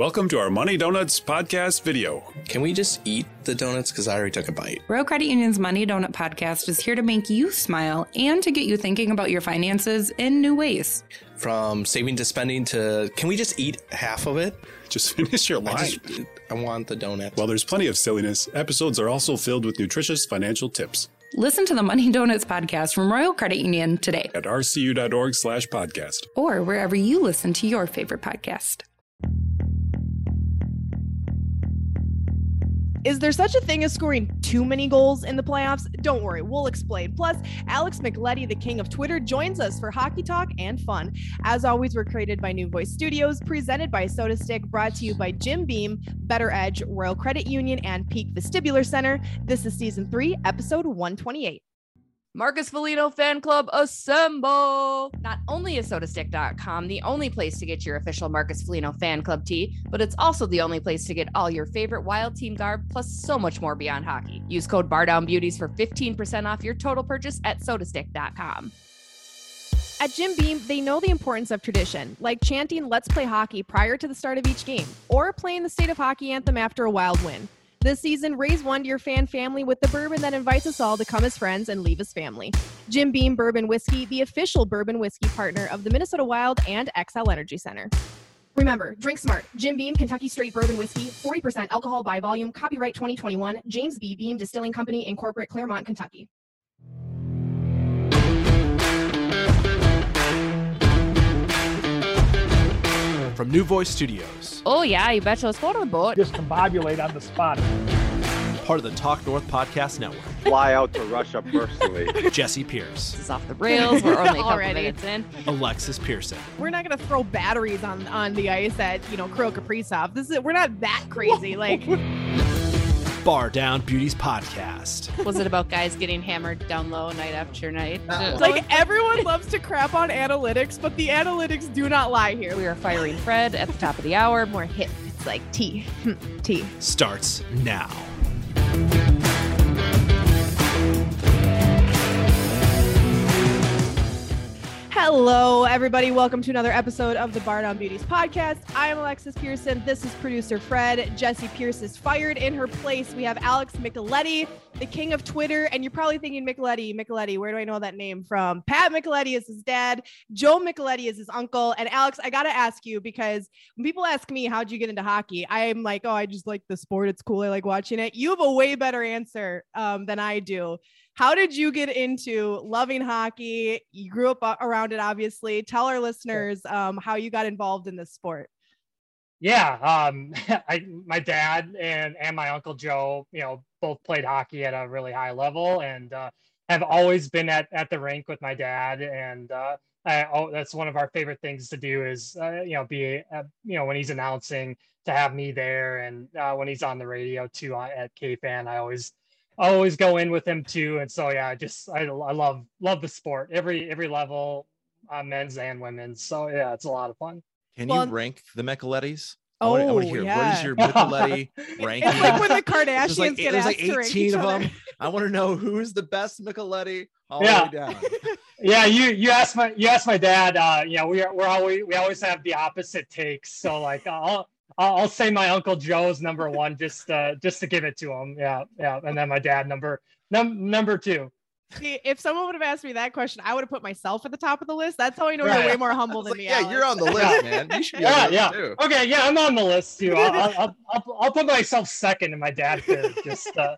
Welcome to our Money Donuts podcast video. Can we just eat the donuts? Because I already took a bite. Royal Credit Union's Money Donut podcast is here to make you smile and to get you thinking about your finances in new ways. From saving to spending to can we just eat half of it? Just finish your line. I, just, I want the donut. While there's plenty of silliness, episodes are also filled with nutritious financial tips. Listen to the Money Donuts podcast from Royal Credit Union today At rcu.org slash podcast. or wherever you listen to your favorite podcast. Is there such a thing as scoring too many goals in the playoffs? Don't worry, we'll explain. Plus, Alex Micheletti, the king of Twitter, joins us for hockey talk and fun. As always, we're created by New Voice Studios, presented by SotaStick, brought to you by Jim Beam, BettorEdge, Royal Credit Union, and Peak Vestibular Center. This is season three, episode 128. Marcus Foligno fan club assemble. Not only is sotastick.com the only place to get your official Marcus Foligno fan club tee, but it's also the only place to get all your favorite wild team garb plus so much more beyond hockey. Use code BarDownBeauties for 15% off your total purchase at sotastick.com. At Jim Beam, they know the importance of tradition, like chanting Let's Play Hockey prior to the start of each game, or playing the state of hockey anthem after a wild win. This season, raise one to your fan family with the bourbon that invites us all to come as friends and leave as family. Jim Beam Bourbon Whiskey, the official bourbon whiskey partner of the Minnesota Wild and Xcel Energy Center. Remember, drink smart. Jim Beam Kentucky Straight Bourbon Whiskey, 40% alcohol by volume, copyright 2021, James B. Beam Distilling Company, Incorporate, Clermont, Kentucky. From New Voice Studios, Oh, yeah, you betcha. Let's go to the boat. discombobulate on the spot. part of the Talk North Podcast Network. fly out to Russia personally. Jesse Pierce, This is off the rails. We're only a couple Already. minutes in. Alexis Pearson, We're not gonna throw batteries on on the ice at you know Kirill Kaprizov. This is we're not that crazy. Like Bar Down Beauties Podcast, Was it about guys getting hammered down low night after night? Uh, like everyone loves to crap on analytics, but the analytics do not lie here. we are firing Fred at the top of the hour. More hit. It's like T. T. starts now. Hello, everybody. Welcome to another episode of the Bar Down Beauties podcast. I am Alexis Pearson. This is producer Fred. Jesse Pierce is fired. In her place, we have Alex Micheletti, the king of Twitter. And you're probably thinking, Micheletti, Micheletti, where do I know that name from? Pat Micheletti is his dad. Joe Micheletti is his uncle. And Alex, I got to ask you because when people ask me, how'd you get into hockey? I'm like, oh, I just like the sport. It's cool. I like watching it. You have a way better answer um, than I do. How did you get into loving hockey? You grew up around it, obviously. Tell our listeners um, how you got involved in this sport. Yeah, um, I, my dad and and my uncle Joe, you know, both played hockey at a really high level, and uh, have always been at at the rink with my dad. And uh, I, oh, that's one of our favorite things to do is uh, you know be uh, you know when he's announcing to have me there, and uh, when he's on the radio too uh, at KFan, I always I always go in with him too. And so yeah, I just I, I love love the sport every every level, uh, men's and women's. So yeah, it's a lot of fun. Can Well- you rank the Michelettis? I Oh, wanna- I want to hear what yeah. is your Micheletti ranking? It's like when the Kardashians like, get there's asked like to rank 18 of them. I want to know who's the best Micheletti all Yeah. the way down. yeah you you asked my you asked my dad uh you know we are we're always we always have the opposite takes so like i'll i'll I'll say my uncle joe's number one just uh just to give it to him yeah yeah and then my dad number num- number two See, if someone would have asked me that question, I would have put myself at the top of the list. That's how I know Right. you're way more humble than like, me. yeah, you're on the list, man. You should be on yeah the yeah list too. okay yeah i'm on the list too i'll i'll, I'll, I'll put myself second and my dad third just uh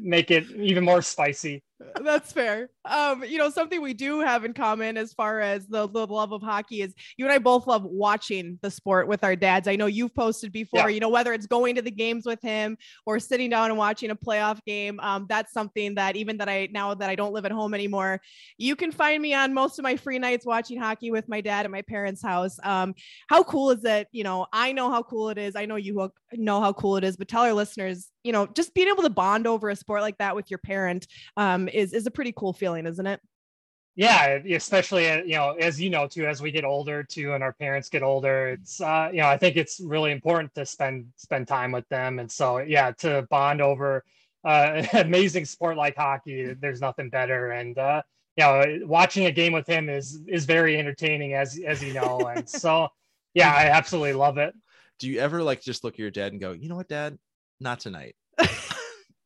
make it even more spicy That's fair. Um, you know, something we do have in common as far as the, the love of hockey is you and I both love watching the sport with our dads. I know you've posted before, Yeah. you know, whether it's going to the games with him or sitting down and watching a playoff game. Um, that's something that even that I now that I don't live at home anymore, you can find me on most of my free nights watching hockey with my dad at my parents' house. Um, how cool is it? You know, I know how cool it is. I know you know how cool it is, but tell our listeners, you know, just being able to bond over a sport like that with your parent is is a pretty cool feeling, isn't it? yeah especially uh, you know as you know too as we get older too and our parents get older it's uh you know i think it's really important to spend spend time with them. And so yeah to bond over uh amazing sport like hockey there's nothing better. And uh you know watching a game with him is is very entertaining as as you know. And so yeah i absolutely love it. Do you ever like just look at your dad and go, you know what, dad, not tonight.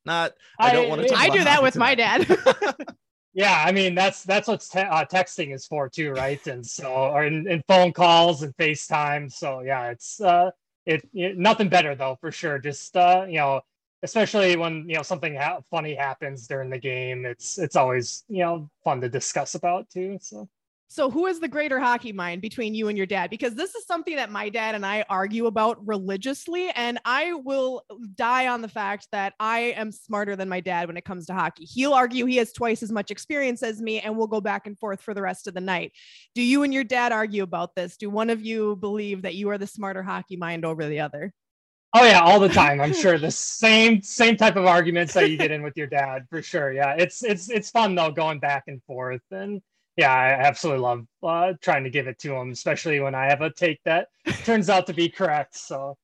not. I, don't want to. I do that with my dad. Yeah, I mean that's that's what te- uh, texting is for too, right? And so, or in, in phone calls and FaceTime. So yeah, it's uh, it, it nothing better though for sure. Just uh, you know, especially when you know something ha- funny happens during the game, it's it's always you know fun to discuss about too. So So, who is the greater hockey mind between you and your dad? Because this is something that my dad and I argue about religiously. And I will die on the fact that I am smarter than my dad when it comes to hockey. He'll argue he has twice as much experience as me, and we'll go back and forth for the rest of the night. Do you and your dad argue about this? Do one of you believe that you are the smarter hockey mind over the other? oh yeah, all the time. I'm sure the same same type of arguments that you get in with your dad for sure. Yeah, it's it's it's fun though going back and forth and. Yeah, I absolutely love uh, trying to give it to him, especially when I have a take that turns out to be correct. So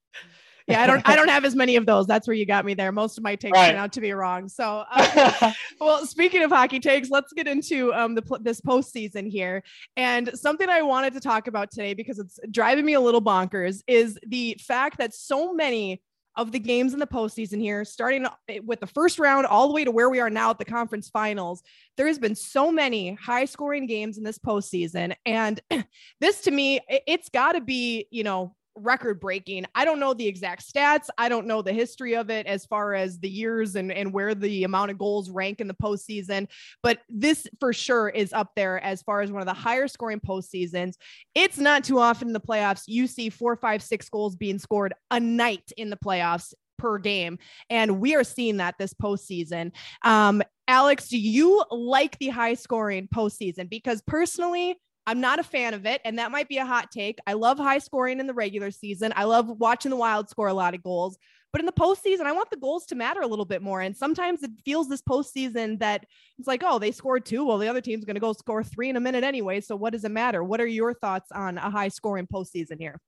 Yeah, I don't. I don't have as many of those. That's where you got me there. Most of my takes Right. turn out to be wrong. So, uh, well, speaking of hockey takes, let's get into um the this postseason here. And something I wanted to talk about today because it's driving me a little bonkers is the fact that so many of the games in the postseason here, starting with the first round all the way to where we are now at the conference finals, there has been so many high scoring games in this postseason. And this to me, it- it's got to be, you know, record breaking. I don't know the exact stats. I don't know the history of it as far as the years and, and where the amount of goals rank in the postseason. But this for sure is up there as far as one of the higher scoring postseasons. It's not too often in the playoffs you see four, five, six goals being scored a night in the playoffs per game. And we are seeing that this postseason. Um, Alex, do you like the high scoring postseason? Because personally, I'm not a fan of it. And that might be a hot take. I love high scoring in the regular season. I love watching the Wild score a lot of goals. But in the postseason, I want the goals to matter a little bit more. And sometimes it feels this postseason that it's like, oh, they scored two. Well, the other team's going to go score three in a minute anyway. So what does it matter? What are your thoughts on a high scoring postseason here?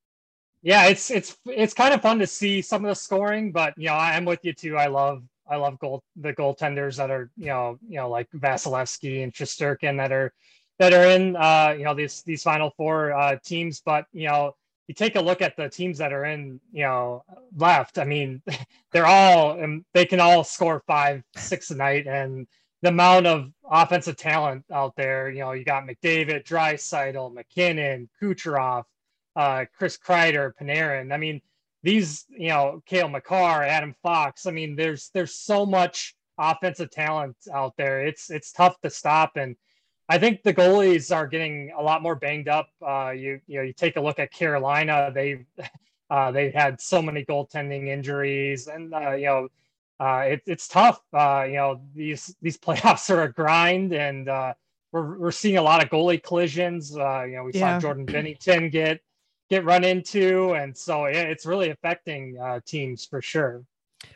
yeah, it's it's it's kind of fun to see some of the scoring, but you know, I'm with you too. I love I love goal the goaltenders that are you know you know like Vasilevskiy and Shesterkin that are that are in uh you know these these final four uh teams, but you know you take a look at the teams that are in you know left. I mean, they're all and they can all score five six a night, and the amount of offensive talent out there. You know, you got McDavid, Draisaitl, MacKinnon, Kucherov uh, Chris Kreider, Panarin. I mean, these, you know, Cale Makar, Adam Fox. I mean, there's there's so much offensive talent out there. It's it's tough to stop, and I think the goalies are getting a lot more banged up. Uh, you you know, you take a look at Carolina. They uh, they had so many goaltending injuries, and uh, you know, uh, it, it's tough. Uh, you know, these these playoffs are a grind, and uh, we're we're seeing a lot of goalie collisions. Uh, you know, we Yeah. saw Jordan Binnington get get run into, and so yeah, it's really affecting uh, teams for sure.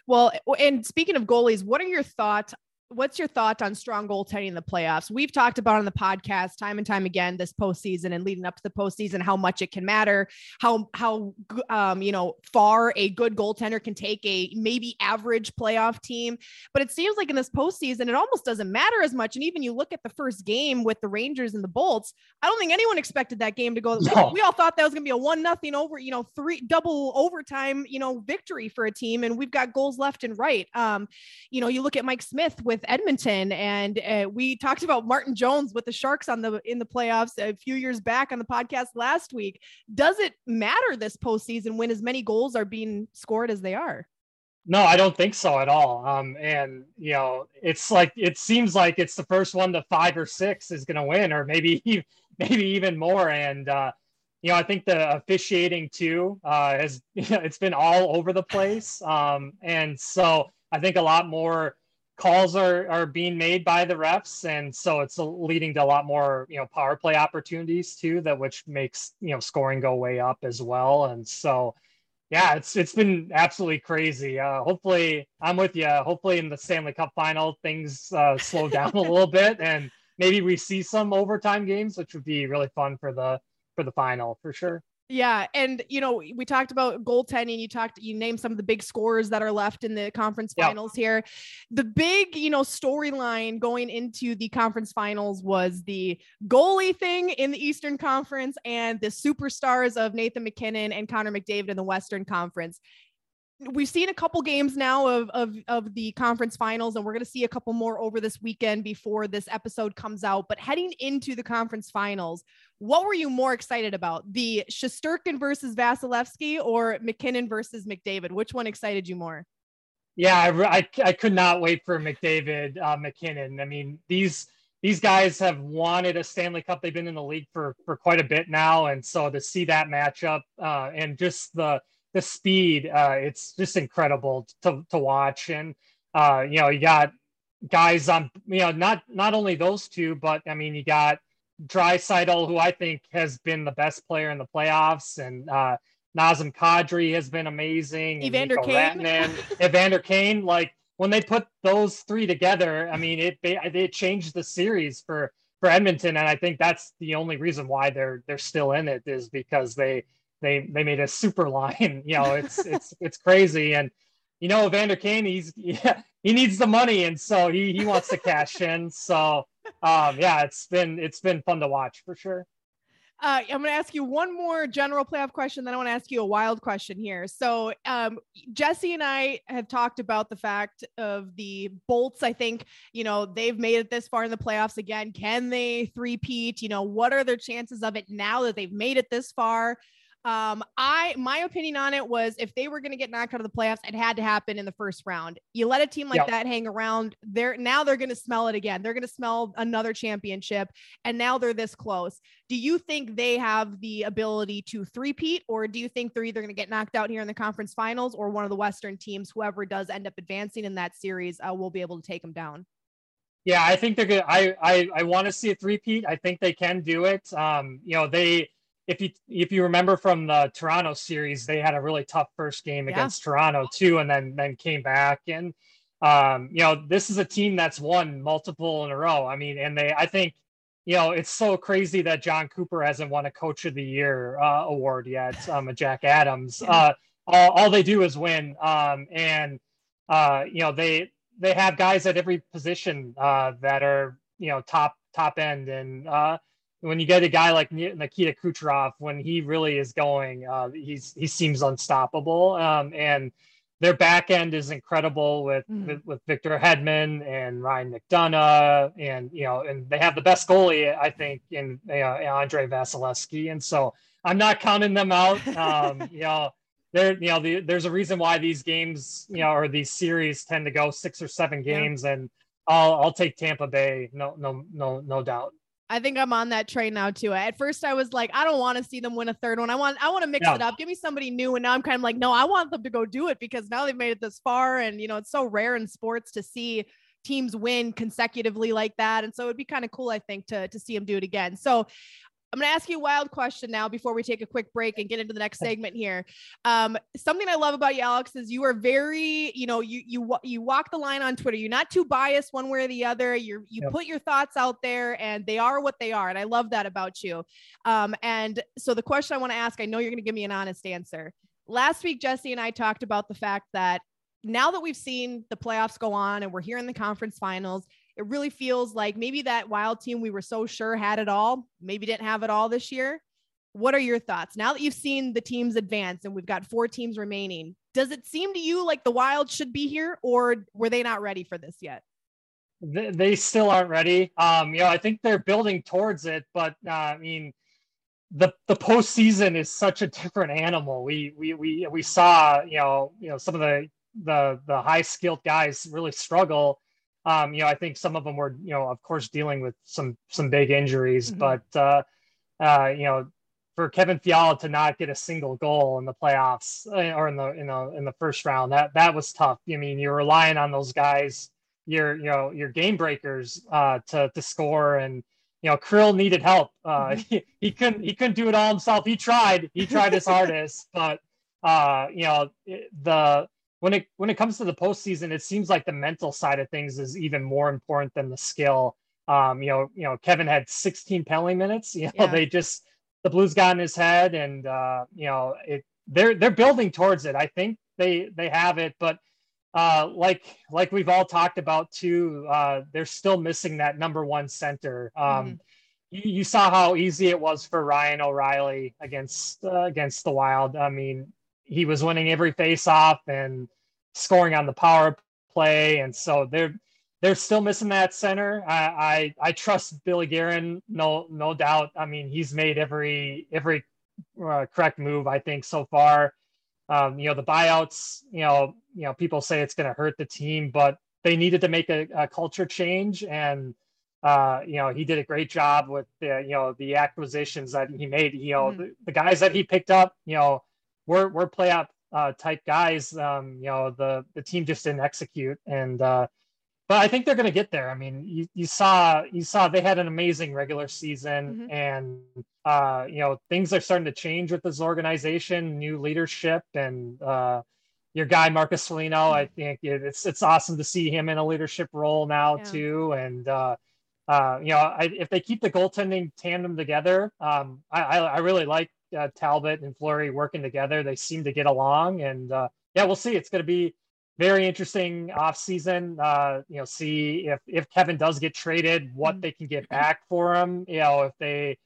Well, and speaking of goalies, what are your thoughts? What's your thought on strong goaltending in the playoffs? We've talked about on the podcast time and time again this postseason and leading up to the postseason how much it can matter, how how um, you know far a good goaltender can take a maybe average playoff team. But it seems like in this postseason, it almost doesn't matter as much. And even you look at the first game with the Rangers and the Bolts, I don't think anyone expected that game to go. No. We all thought that was going to be a one nothing over, you know, three double overtime, you know, victory for a team, and we've got goals left and right. Um, you know, you look at Mike Smith with Edmonton, and uh, we talked about Martin Jones with the Sharks on the in the playoffs a few years back on the podcast last week. Does it matter this postseason when as many goals are being scored as they are? No, I don't think so at all. Um, and you know, it's like it seems like it's the first one to five or six is going to win, or maybe maybe even more. And uh, you know, I think the officiating too uh, has it's been all over the place. Um, and so I think a lot more calls are are being made by the refs, and so it's leading to a lot more you know power play opportunities too, that which makes you know scoring go way up as well. And so yeah, it's it's been absolutely crazy. Uh, hopefully, I'm with you. Hopefully, in the Stanley Cup final, things uh, slow down a little bit, and maybe we see some overtime games, which would be really fun for the for the final for sure. Yeah, and you know we talked about goaltending. You talked, you named some of the big scores that are left in the conference finals here. The big, you know, storyline going into the conference finals was the goalie thing in the Eastern Conference and the superstars of Nathan MacKinnon and Connor McDavid in the Western Conference. We've seen a couple games now of of of the conference finals, and we're going to see a couple more over this weekend before this episode comes out. But heading into the conference finals, what were you more excited about? The Shesterkin versus Vasilevskiy or MacKinnon versus McDavid? Which one excited you more? Yeah, I, I, I could not wait for McDavid, uh, MacKinnon. I mean, these these guys have wanted a Stanley Cup. They've been in the league for for quite a bit now, and so to see that matchup uh, and just the the speed, uh, it's just incredible to to watch. And uh, you know, you got guys on, you know, not not only those two, but I mean, you got Draisaitl, who I think has been the best player in the playoffs, and uh, Nazem Kadri has been amazing. Evander Kane. Rantanen, Evander Kane, like when they put those three together, I mean, it it changed the series for for Edmonton, and I think that's the only reason why they're they're still in it is because they they they made a super line. You know, it's it's it's crazy, and you know, Evander Kane, he's yeah, he needs the money, and so he he wants to cash in. So um, yeah, it's been it's been fun to watch for sure. Uh, I'm going to ask you one more general playoff question, then I want to ask you a wild question here. So, um, Jesse and I have talked about the fact of the Bolts. I think, you know, they've made it this far in the playoffs again. Can they three-peat? You know, what are their chances of it now that they've made it this far? Um, I my opinion on it was if they were going to get knocked out of the playoffs, it had to happen in the first round. You let a team like Yep. that hang around, they're now they're going to smell it again. They're going to smell another championship, and now they're this close. Do you think they have the ability to three-peat, or do you think they're either going to get knocked out here in the conference finals, or one of the Western teams, whoever does end up advancing in that series, uh, will be able to take them down? Yeah, I think they're good. I I, I want to see a three-peat. I think they can do it. Um, you know, they if you if you remember from the Toronto series, they had a really tough first game Yeah. against Toronto too, and then then came back and um, you know, this is a team that's won multiple in a row. I mean, and they I think you know, it's so crazy that Jon Cooper hasn't won a Coach of the Year uh, award yet. Um, a Jack Adams. Uh, all, all they do is win. Um, and uh, you know, they they have guys at every position uh, that are you know top top end. And uh, when you get a guy like Nikita Kucherov, when he really is going, uh, he's he seems unstoppable. Um, and their back end is incredible with, Mhm. with with Victor Hedman and Ryan McDonagh, and you know, and they have the best goalie I think in uh, Andrei Vasilevskiy, and so I'm not counting them out. Um, you know, there you know the, there's a reason why these games you know or these series tend to go six or seven Yeah. games, and I'll I'll take Tampa Bay, no no no no doubt. I think I'm on that train now too. At first, I was like, I don't want to see them win a third one. I want, I want to mix Yeah. it up. Give me somebody new. And now I'm kind of like, no, I want them to go do it because now they've made it this far, and you know, it's so rare in sports to see teams win consecutively like that. And so it'd be kind of cool, I think, to to see them do it again. So. I'm going to ask you a wild question now before we take a quick break and get into the next segment here. Um, something I love about you, Alex, is you are very, you know, you you you walk the line on Twitter. You're not too biased one way or the other. You're you Yep. put your thoughts out there, and they are what they are, and I love that about you. Um, and so the question I want to ask, I know you're going to give me an honest answer. Last week, Jesse and I talked about the fact that now that we've seen the playoffs go on and we're here in the conference finals, it really feels like maybe that wild team we were so sure had it all, maybe didn't have it all this year. What are your thoughts now that you've seen the teams advance and we've got four teams remaining? Does it seem to you like the Wild should be here, or were they not ready for this yet? they, they still aren't ready. Um, you know, I think they're building towards it, but uh, I mean, the the postseason is such a different animal. We we we we saw you know you know some of the the the high skilled guys really struggle. Um, you know, I think some of them were you know of course dealing with some some big injuries, Mhm. but uh, uh, you know. For Kevin Fiala to not get a single goal in the playoffs uh, or in the in the in the first round, that that was tough. I mean, you're relying on those guys your you know your game breakers uh to to score and you know Krill needed help uh he, he couldn't he couldn't do it all himself he tried he tried his hardest but uh you know the when it when it comes to the postseason it seems like the mental side of things is even more important than the skill um you know you know Kevin had 16 penalty minutes you know Yeah. they just the Blues got in his head, and uh, you know, it they're they're building towards it. I think they they have it, but uh, like like we've all talked about too, uh, they're still missing that number one center. Um, Mhm. you, you saw how easy it was for Ryan O'Reilly against uh, against the Wild. I mean, he was winning every face-off and scoring on the power play, and so they're they're still missing that center. I I, I trust Billy Guerin, no no doubt. I mean, he's made every every uh, correct move I think so far. Um, you know, the buyouts. You know, you know, people say it's going to hurt the team, but they needed to make a, a culture change, and uh, you know, he did a great job with the you know the acquisitions that he made. You know, Mhm. the, the guys that he picked up. You know, we're we're playoff uh, type guys. Um, you know, the the team just didn't execute, and uh, but I think they're going to get there. I mean, you, you saw you saw they had an amazing regular season, Mhm. and uh, you know things are starting to change with this organization, new leadership, and uh, your guy Marcus Foligno. I think it's it's awesome to see him in a leadership role now Yeah. too, and uh, uh, you know I, if they keep the goaltending tandem together, um, I, I I really like uh, Talbot and Fleury working together. They seem to get along, and uh, yeah, we'll see. It's going to be very interesting off season. Uh, you know, see if if Kevin does get traded, what they can get back for him. You know, if they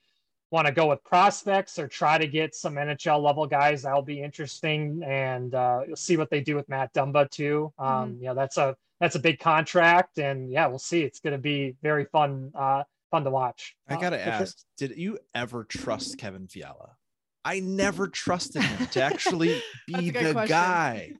want to go with prospects or try to get some NHL level guys, that'll be interesting. And uh, you'll see what they do with Matt Dumba too. Um, You know, that's a that's a big contract, and yeah, we'll see. It's going to be very fun uh, fun to watch. I Uh, gotta for sure. ask, did you ever trust Kevin Fiala? I never trusted him to actually be the question. guy.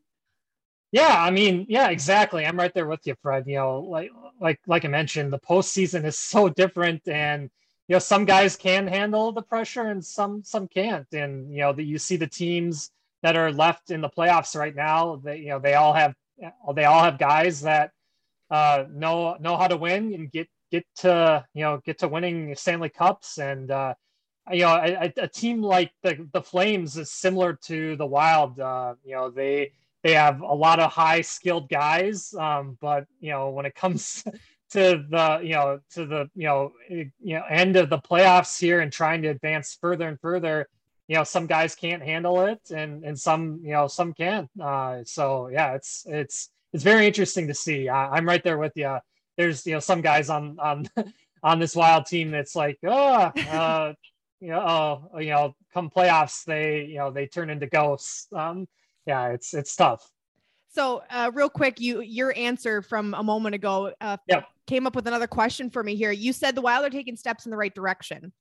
Yeah, I mean, yeah, exactly. I'm right there with you, Fred. You know, like like like I mentioned, the postseason is so different, and you know, some guys can handle the pressure, and some some can't. And you know, that you see the teams that are left in the playoffs right now. That you know they all have they all have guys that uh, know know how to win and get get to you know get to winning Stanley Cups and. Uh, you know, a, a- team like the the Flames is similar to the Wild. Uh, you know, they they have a lot of high skilled guys um, but you know when it comes to the you know to the you know you know end of the playoffs here and trying to advance further and further you know some guys can't handle it and and some you know some can. Uh, so yeah it's it's it's very interesting to see. I, i'm right there with you there's you know some guys on on on this wild team that's like oh uh, you know oh you know come playoffs they you know they turn into ghosts um yeah, it's it's tough. So, uh, real quick, you your answer from a moment ago uh, came up with another question for me here. You said the Wild are taking steps in the right direction.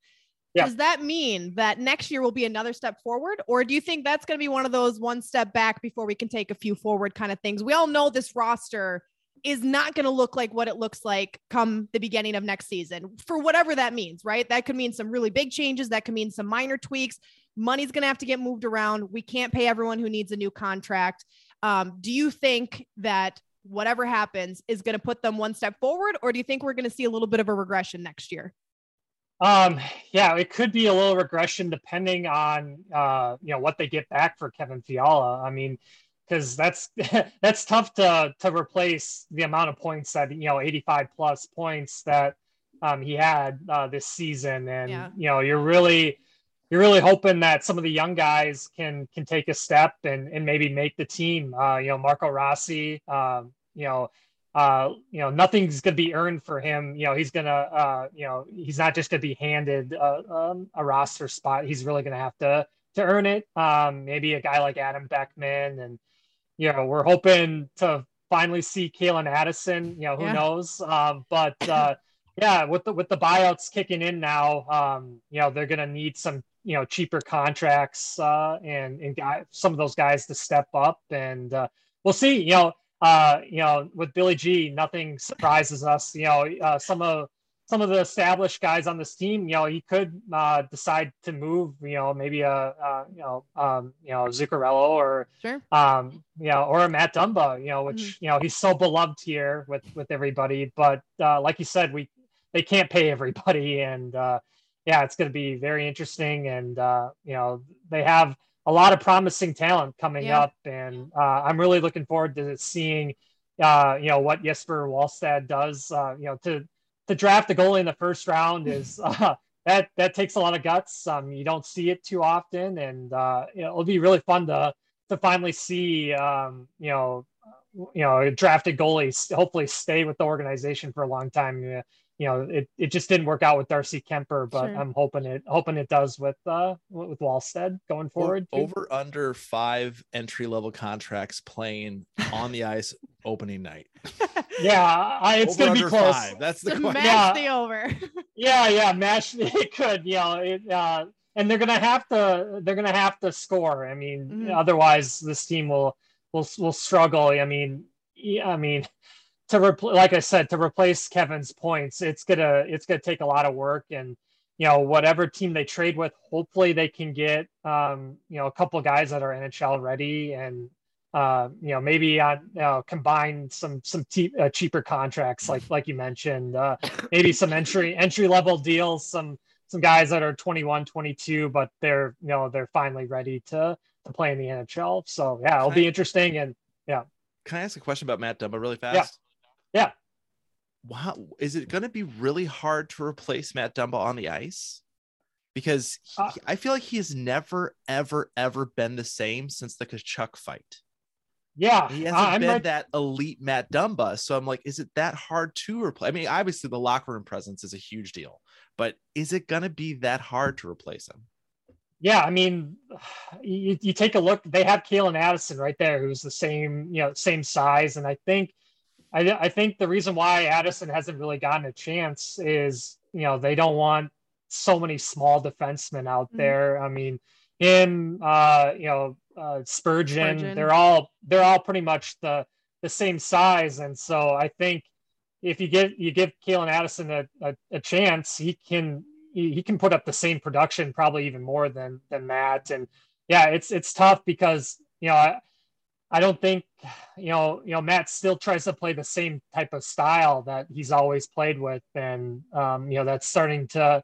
Yeah. Does that mean that next year will be another step forward, or do you think that's going to be one of those one step back before we can take a few forward kind of things? We all know this roster is not going to look like what it looks like come the beginning of next season for whatever that means, right? That could mean some really big changes, that could mean some minor tweaks. Money's going to have to get moved around. We can't pay everyone who needs a new contract. Um, do you think that whatever happens is going to put them one step forward, or do you think we're going to see a little bit of a regression next year? Um, yeah, it could be a little regression depending on uh, you know what they get back for Kevin Fiala. I mean, because that's that's tough to to replace the amount of points that you know 85 plus points that um, he had uh, this season, and Yeah. you know you're really you're really hoping that some of the young guys can can take a step and and maybe make the team. Uh, you know, Marco Rossi. Um, you know, uh, you know, nothing's going to be earned for him. You know, he's going to, uh, you know, he's not just going to be handed uh, um, a roster spot. He's really going to have to to earn it. Um, maybe a guy like Adam Beckman, and you know, we're hoping to finally see Calen Addison. You know, who Yeah. knows? Um, but uh, yeah, with the with the buyouts kicking in now, um, you know, they're going to need some you know cheaper contracts uh, and and guy, some of those guys to step up, and uh, we'll see. You know uh, you know, with Billy G, nothing surprises us. You know, uh, some of some of the established guys on this team, you know, he could uh, decide to move. You know, maybe a, uh you know, um, you know, Zuccarello or Sure. um, you know, or a Matt Dumba. You know, which you know he's so beloved here with with everybody. But uh, like you said, we they can't pay everybody, and uh, yeah, it's going to be very interesting. And uh, you know, they have a lot of promising talent coming Yeah. up, and uh, I'm really looking forward to seeing, uh, you know, what Jesper Wallstedt does. Uh, you know, to to draft a goalie in the first round is uh, that that takes a lot of guts. Um, you don't see it too often, and uh, it'll be really fun to to finally see um, you know you know drafted goalies hopefully stay with the organization for a long time. It, it just didn't work out with Darcy Kuemper, but Sure. I'm hoping it hoping it does with uh with Wallstedt going forward. too. over under five entry level contracts playing on the ice opening night. Yeah, I, it's Over gonna be close. five. That's the Smash question. Yeah. the over. Yeah, yeah, match it could, you know, it, uh, and they're gonna have to they're gonna have to score. I mean, Mhm. otherwise this team will will will struggle. I mean, yeah, I mean, to repl- like I said, to replace Kevin's points, it's gonna it's gonna take a lot of work and. You know, whatever team they trade with, hopefully they can get, um, you know, a couple guys that are NHL ready and, uh, you know, maybe on, you know, combine some some te- uh, cheaper contracts, like like you mentioned, uh, maybe some entry entry level deals some some guys that are 21 22 but they're you know they're finally ready to to play in the nhl so yeah it'll be interesting and yeah. Can I ask a question about Matt Dumba really fast? Yeah. Wow. Is it going to be really hard to replace Matt Dumba on the ice? Because he- Uh, I feel like he has never, ever, ever been the same since the Tkachuk fight. yeah He hasn't i'm been right that elite Matt Dumba. So I'm like, is it that hard to replace? I mean, obviously the locker room presence is a huge deal, but is it going to be that hard to replace him? yeah i mean you, you take a look they have Calen addison right there who's the same you know same size and i think I, I think the reason why addison hasn't really gotten a chance is you know they don't want so many small defensemen out Mhm. there i mean him uh you know uh spurgeon, Spurgeon. they're all they're all pretty much the the same size and so i think if you get you give Calen Addison a, a, a chance, he can he, he can put up the same production, probably even more than than Matt. And yeah, it's it's tough because you know I, I don't think you know you know Matt still tries to play the same type of style that he's always played with, and um, you know that's starting to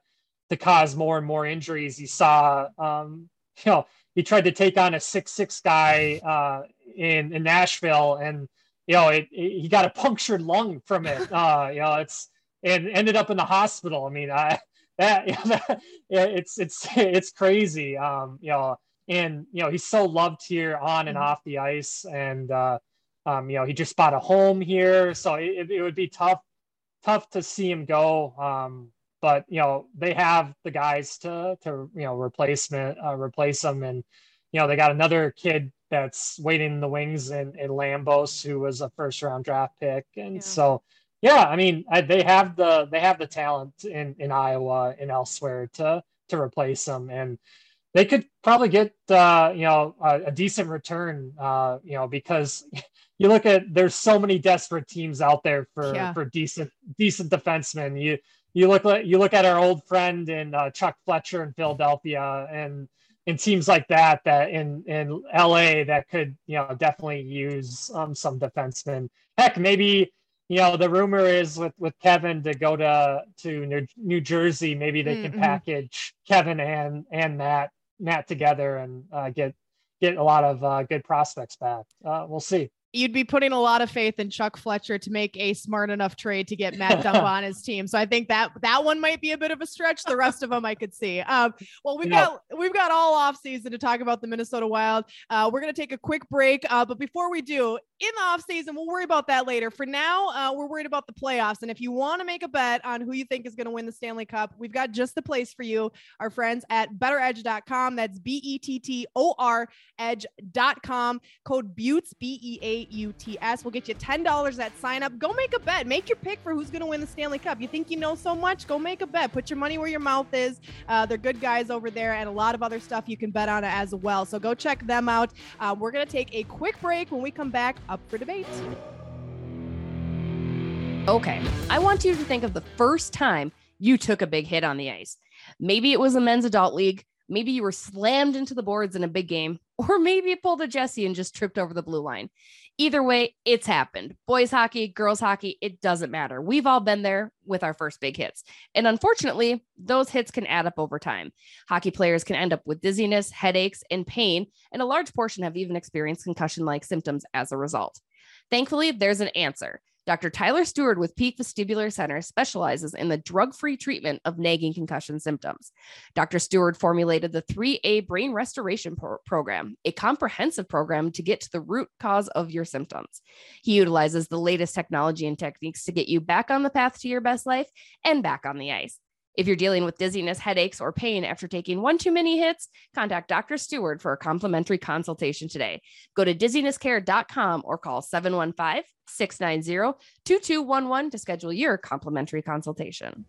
to cause more and more injuries. You saw um, you know he tried to take on a six six guy uh, in in Nashville and you know, it, it- he got a punctured lung from it. Uh, you know, it's and ended up in the hospital. I mean, I that, know, that yeah, it's it's it's crazy. Um, you know, and you know he's so loved here on and Mhm. off the ice, and uh, um, you know he just bought a home here, so it, it would be tough tough to see him go. Um, but you know they have the guys to to you know replacement uh, replace him, and you know they got another kid that's waiting in the wings in, in Lambos, who was a first round draft pick, and Yeah. so yeah, I mean I, they have the they have the talent in in Iowa and elsewhere to to replace him, and they could probably get uh, you know a, a decent return, uh, you know because. You look at there's so many desperate teams out there for Yeah. for decent decent defensemen. You you look at you look at our old friend in uh, Chuck Fletcher in Philadelphia, and and teams like that that in in LA that could you know definitely use um, some defensemen. Heck, maybe you know the rumor is with with Kevin to go to to New, New Jersey. Maybe they can Mhm. package Kevin and and Matt Matt together and uh, get get a lot of uh, good prospects back. Uh, we'll see. You'd be putting a lot of faith in Chuck Fletcher to make a smart enough trade to get Matt Dumba on his team. So I think that that one might be a bit of a stretch. The rest of them I could see. Um, well, we've Yeah. got we've got all off season to talk about the Minnesota Wild. Uh, we're gonna take a quick break, uh, but before we do, in the off season, we'll worry about that later. For now, uh, we're worried about the playoffs. And if you want to make a bet on who you think is going to win the Stanley Cup, we've got just the place for you. Our friends at BettorEdge.com. That's B E T T O R Edge.com. Code Beauts B E A U T S will get you ten dollars at sign up. Go make a bet. Make your pick for who's going to win the Stanley Cup. You think you know so much? Go make a bet. Put your money where your mouth is. Uh, they're good guys over there, and a lot of other stuff you can bet on as well. So go check them out. Uh, we're going to take a quick break. When we come back, up for debate. Okay, I want you to think of the first time you took a big hit on the ice. Maybe it was a men's adult league. Maybe you were slammed into the boards in a big game, or maybe you pulled a Jesse and just tripped over the blue line. Either way, it's happened. Boys hockey, girls hockey, it doesn't matter. We've all been there with our first big hits. And unfortunately, those hits can add up over time. Hockey players can end up with dizziness, headaches, and pain, and a large portion have even experienced concussion like symptoms as a result. Thankfully, there's an answer. Dr. Tyler Stewart with Peak Vestibular Center specializes in the drug free treatment of nagging concussion symptoms. Dr. Stewart formulated the 3A Brain Restoration Pro- Program, a comprehensive program to get to the root cause of your symptoms. He utilizes the latest technology and techniques to get you back on the path to your best life and back on the ice. If you're dealing with dizziness, headaches, or pain after taking one too many hits, contact Dr. Stewart for a complimentary consultation today. Go to dizzinesscare.com or call 715 690 2211 to schedule your complimentary consultation.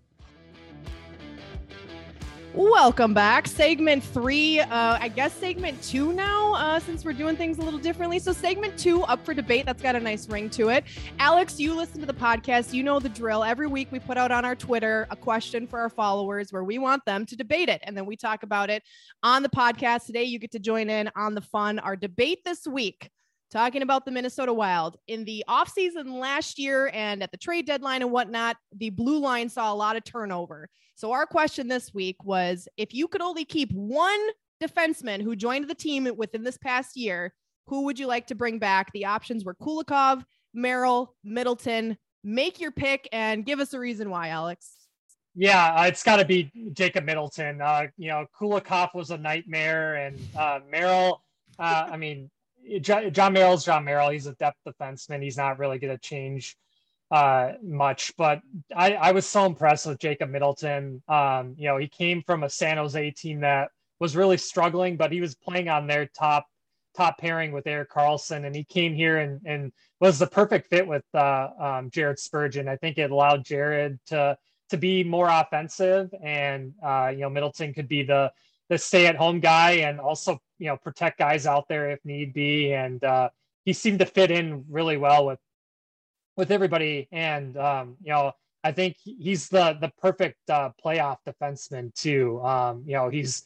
Welcome back. Segment three, uh, I guess segment two now, uh, since we're doing things a little differently. So, segment two up for debate. That's got a nice ring to it. Alex, you listen to the podcast. You know the drill. Every week we put out on our Twitter a question for our followers where we want them to debate it. And then we talk about it on the podcast. Today, you get to join in on the fun. Our debate this week talking about the Minnesota Wild. In the offseason last year and at the trade deadline and whatnot, the blue line saw a lot of turnover. So, our question this week was if you could only keep one defenseman who joined the team within this past year, who would you like to bring back? The options were Kulikov, Merrill, Middleton. Make your pick and give us a reason why, Alex. Yeah, uh, it's got to be Jacob Middleton. Uh, you know, Kulikov was a nightmare, and uh, Merrill. Uh, I mean, John, Merrill's Jon Merrill. He's a depth defenseman. He's not really going to change uh, much, but I, I was so impressed with Jacob Middleton. Um, you know, he came from a San Jose team that was really struggling, but he was playing on their top top pairing with Erik Karlsson, and he came here and, and was the perfect fit with uh, um, Jared Spurgeon. I think it allowed Jared to to be more offensive, and uh, you know Middleton could be the the stay at home guy and also you know protect guys out there if need be. And uh, he seemed to fit in really well with with everybody. And um, you know I think he's the the perfect uh, playoff defenseman too. Um, you know he's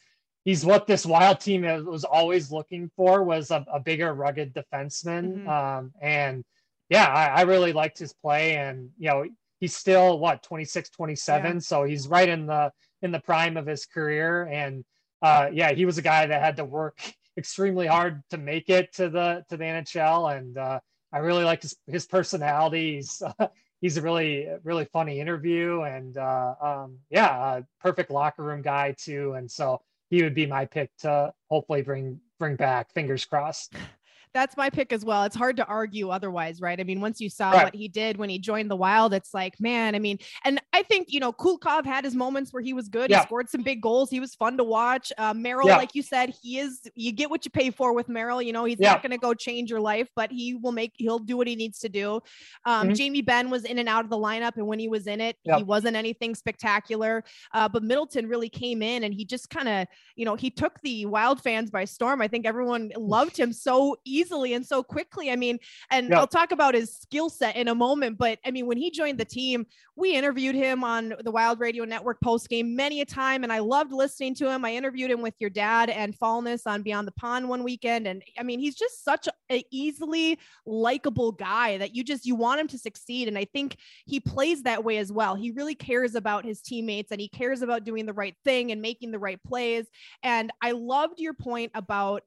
he's what this wild team was always looking for was a, a bigger rugged defenseman mm-hmm. um, and yeah I, I, really liked his play and you know he's still what 26 27 yeah. so he's right in the in the prime of his career and uh, yeah, he was a guy that had to work extremely hard to make it to the to the NHL, and uh, I really liked his, his personality. He's uh, he's a really really funny interview, and uh, um, yeah, perfect locker room guy too. And so he would be my pick to hopefully bring bring back. Fingers crossed that's my pick as well. It's hard to argue otherwise, right? I mean, once you saw right. what he did when he joined the Wild, it's like, man, I mean, and I think, you know, Kulikov had his moments where he was good. Yeah. He scored some big goals. He was fun to watch. Uh, Merrill, yeah. like you said, he is, you get what you pay for with Merrill. You know, he's yeah. not going to go change your life, but he will make, he'll do what he needs to do. Um, mm-hmm. Jamie Ben was in and out of the lineup. And when he was in it, he wasn't anything spectacular. Uh, but Middleton really came in and he just kind of, you know, he took the Wild fans by storm. I think everyone loved him so easily and so quickly. I mean, and I'll talk about his skill set in a moment, but I mean, when he joined the team, we interviewed him on the Wild Radio Network post game many a time, and I loved listening to him. I interviewed him with your dad and Falness on Beyond the Pond one weekend, and I mean, he's just such an easily likable guy that you just you want him to succeed, and I think he plays that way as well. He really cares about his teammates, and he cares about doing the right thing and making the right plays. And I loved your point about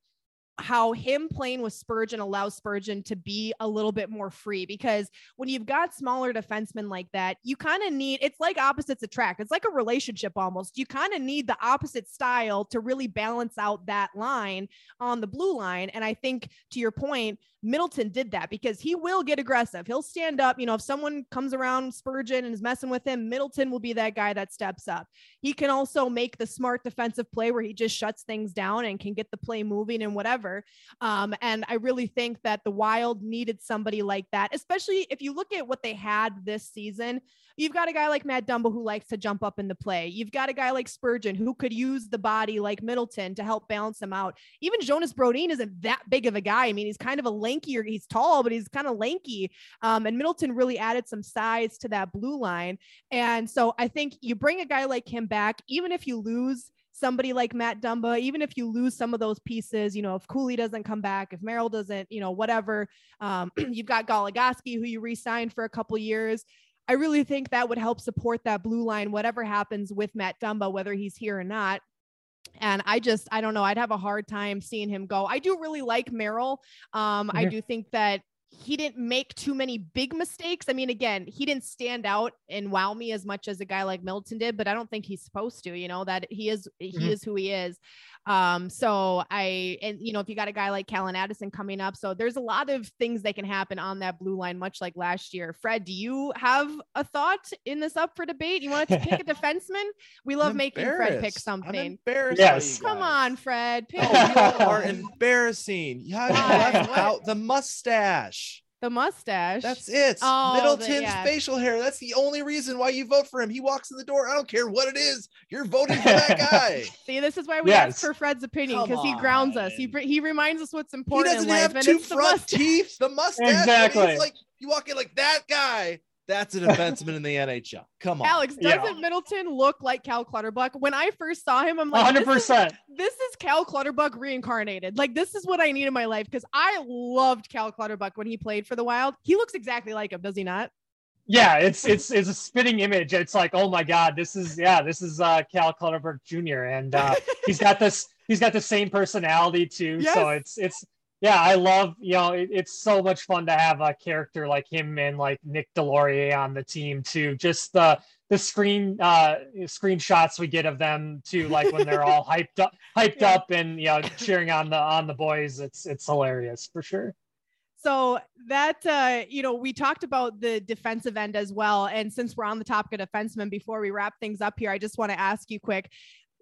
how him playing with Spurgeon allows Spurgeon to be a little bit more free because when you've got smaller defensemen like that, you kind of need it's like opposites attract. It's like a relationship almost. You kind of need the opposite style to really balance out that line on the blue line. And I think to your point, Middleton did that because he will get aggressive. He'll stand up. You know, if someone comes around Spurgeon and is messing with him, Middleton will be that guy that steps up. He can also make the smart defensive play where he just shuts things down and can get the play moving and whatever. Um, and I really think that the Wild needed somebody like that, especially if you look at what they had this season. You've got a guy like Matt Dumba who likes to jump up in the play. You've got a guy like Spurgeon who could use the body like Middleton to help balance him out. Even Jonas Brodin isn't that big of a guy. I mean, he's kind of a lankier, he's tall, but he's kind of lanky. Um, and Middleton really added some size to that blue line. And so I think you bring a guy like him back, even if you lose somebody like Matt Dumba, even if you lose some of those pieces, you know, if Cooley doesn't come back, if Merrill doesn't, you know, whatever, um, you've got Goligoski who you re-signed for a couple years. I really think that would help support that blue line, whatever happens with Matt Dumba, whether he's here or not. And I just, I don't know, I'd have a hard time seeing him go. I do really like Merrill. Um, mm-hmm. I do think that he didn't make too many big mistakes. I mean, again, he didn't stand out and wow me as much as a guy like Milton did, but I don't think he's supposed to, you know, that he is he Mhm. is who he is. Um, so I and you know, if you got a guy like Calen Addison coming up, so there's a lot of things that can happen on that blue line, much like last year. Fred, do you have a thought in this up for debate? You want to pick a defenseman? We love I'm making Fred pick embarrassed. I'm something. embarrassed. Yes. Come on, Fred. Pick Oh, you are embarrassing. You have left out the mustache. The mustache. That's it. Oh, the- Middleton's yeah. facial hair. That's the only reason why you vote for him. He walks in the door. I don't care what it is. You're voting for that guy. See, this is why we ask for Fred's opinion because he grounds us. He he reminds us what's important. he doesn't in life, have two it's the front teeth. The mustache. I mean, Exactly. It's like you walk in like that guy. That's a defenseman in the NHL. Come on. Alex, doesn't Middleton look like Cal Clutterbuck? When I first saw him, I'm like, hundred this is, percent. this is Cal Clutterbuck reincarnated. Like, this is what I need in my life because I loved Cal Clutterbuck when he played for the Wild. He looks exactly like him, does he not? Yeah, it's it's it's a spitting image. It's like, oh my god, this is yeah, this is uh Cal Clutterbuck Jr. and uh he's got this he's got the same personality too. So it's it's yeah, I love you know it, it's so much fun to have a character like him and like Nick Deslauriers on the team too. Just the the screen uh screenshots we get of them too, like when they're all hyped up hyped Yeah. up and you know cheering on the on the boys. It's it's hilarious for sure. So that uh, you know, we talked about the defensive end as well. And since we're on the topic of defensemen, before we wrap things up here, I just want to ask you quick.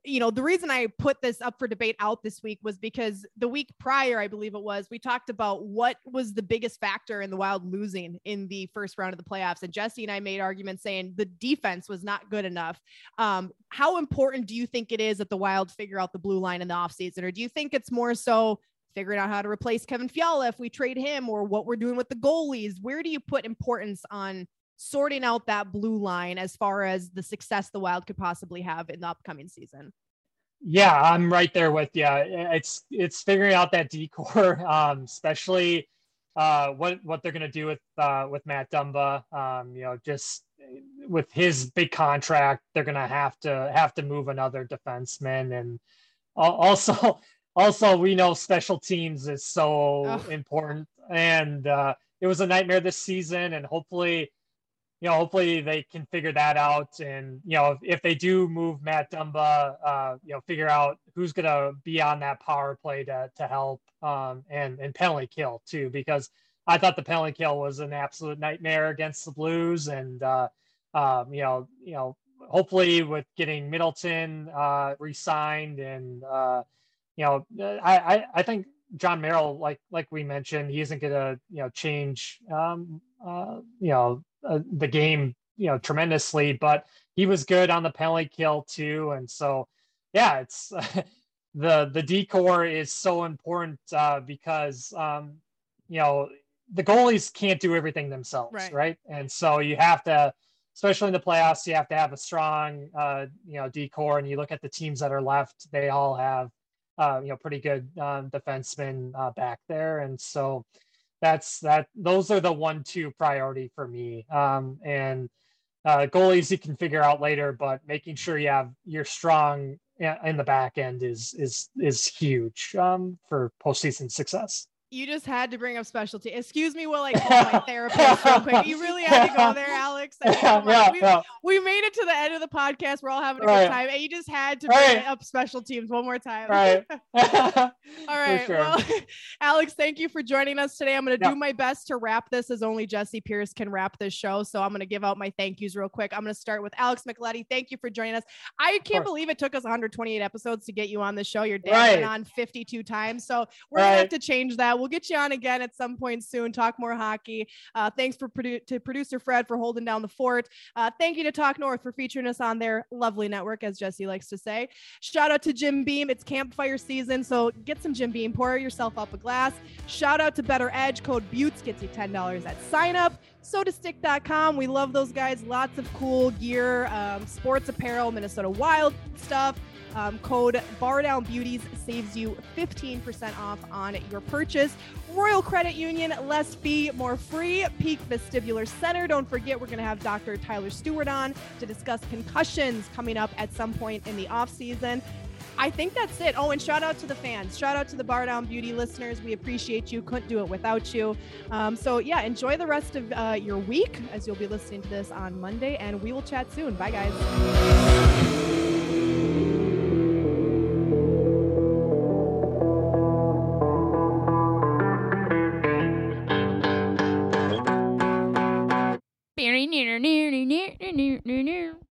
You know, the reason I put this up for debate out this week was because the week prior, I believe it was, we talked about what was the biggest factor in the Wild losing in the first round of the playoffs. And Jesse and I made arguments saying the defense was not good enough. Um, how important do you think it is that the Wild figure out the blue line in the offseason? Or do you think it's more so figuring out how to replace Kevin Fiala if we trade him or what we're doing with the goalies. Where do you put importance on sorting out that blue line as far as the success the Wild could possibly have in the upcoming season? Yeah, I'm right there with you. It's it's figuring out that D-corps, um, especially uh, what what they're gonna do with uh, with Matt Dumba. Um, you know, just with his big contract, they're gonna have to have to move another defenseman, and also also we know special teams is so important, and uh, it was a nightmare this season, and hopefully you know, hopefully they can figure that out. And, you know, if, if they do move Matt Dumba, uh, you know, figure out who's going to be on that power play to, to help um, and, and penalty kill too, because I thought the penalty kill was an absolute nightmare against the Blues. And, uh, um, you know, you know, hopefully with getting Middleton uh, re-signed and, uh, you know, I, I, I think Jon Merrill, like, like we mentioned, he isn't going to, you know, change, um, uh, you know, uh, the game, you know, tremendously, but he was good on the penalty kill too. And so, yeah, it's the the D-corps is so important uh, because um, you know the goalies can't do everything themselves, Right. right? And so you have to, especially in the playoffs, you have to have a strong, uh, you know, D-corps. And you look at the teams that are left; they all have, uh, you know, pretty good um, defensemen uh, back there, and so that's that those are the one two priority for me. Um and uh goalies you can figure out later but making sure you have you're strong in the back end is is is huge um for postseason success You just had to bring up specialty. Excuse me while I call my therapist real quick. You really had to go there, Alex. I mean, come on. yeah, we, yeah. we made it to the end of the podcast. We're all having a Right. good time. And you just had to bring Right. up special teams one more time. right All right. sure. Well, Alex, thank you for joining us today. I'm going to Yeah. do my best to wrap this as only Jesse Pierce can wrap this show. So I'm going to give out my thank yous real quick. I'm going to start with Alex Micheletti. Thank you for joining us. I can't believe it took us 128 episodes to get you on the show. Your dad's been Right. on 52 times. So we're going to have to change that. We'll get you on again at some point soon, talk more hockey. Uh, thanks for produ- to producer Fred for holding down the fort. Uh, thank you to Talk North for featuring us on their lovely network, as Jesse likes to say. Shout out to Jim Beam. It's campfire season, so get some Jim Beam. Pour yourself up a glass. Shout out to BettorEdge. Code Beauts gets you $10 at sign up. sotastick.com. We love those guys. Lots of cool gear, um, sports apparel, Minnesota Wild stuff. Um, code Bardown Beauties saves you 15% off on your purchase. Royal Credit Union, less fee, more free. Peak Vestibular Center. Don't forget, we're going to have Dr. Tyler Stewart on to discuss concussions coming up at some point in the off season. I think that's it. Oh, and shout out to the fans. Shout out to the Bar Down Beauty listeners. We appreciate you. Couldn't do it without you. Um, so, yeah, enjoy the rest of uh, your week as you'll be listening to this on Monday, and we will chat soon. Bye, guys. Neer neer neer neer neer neer. near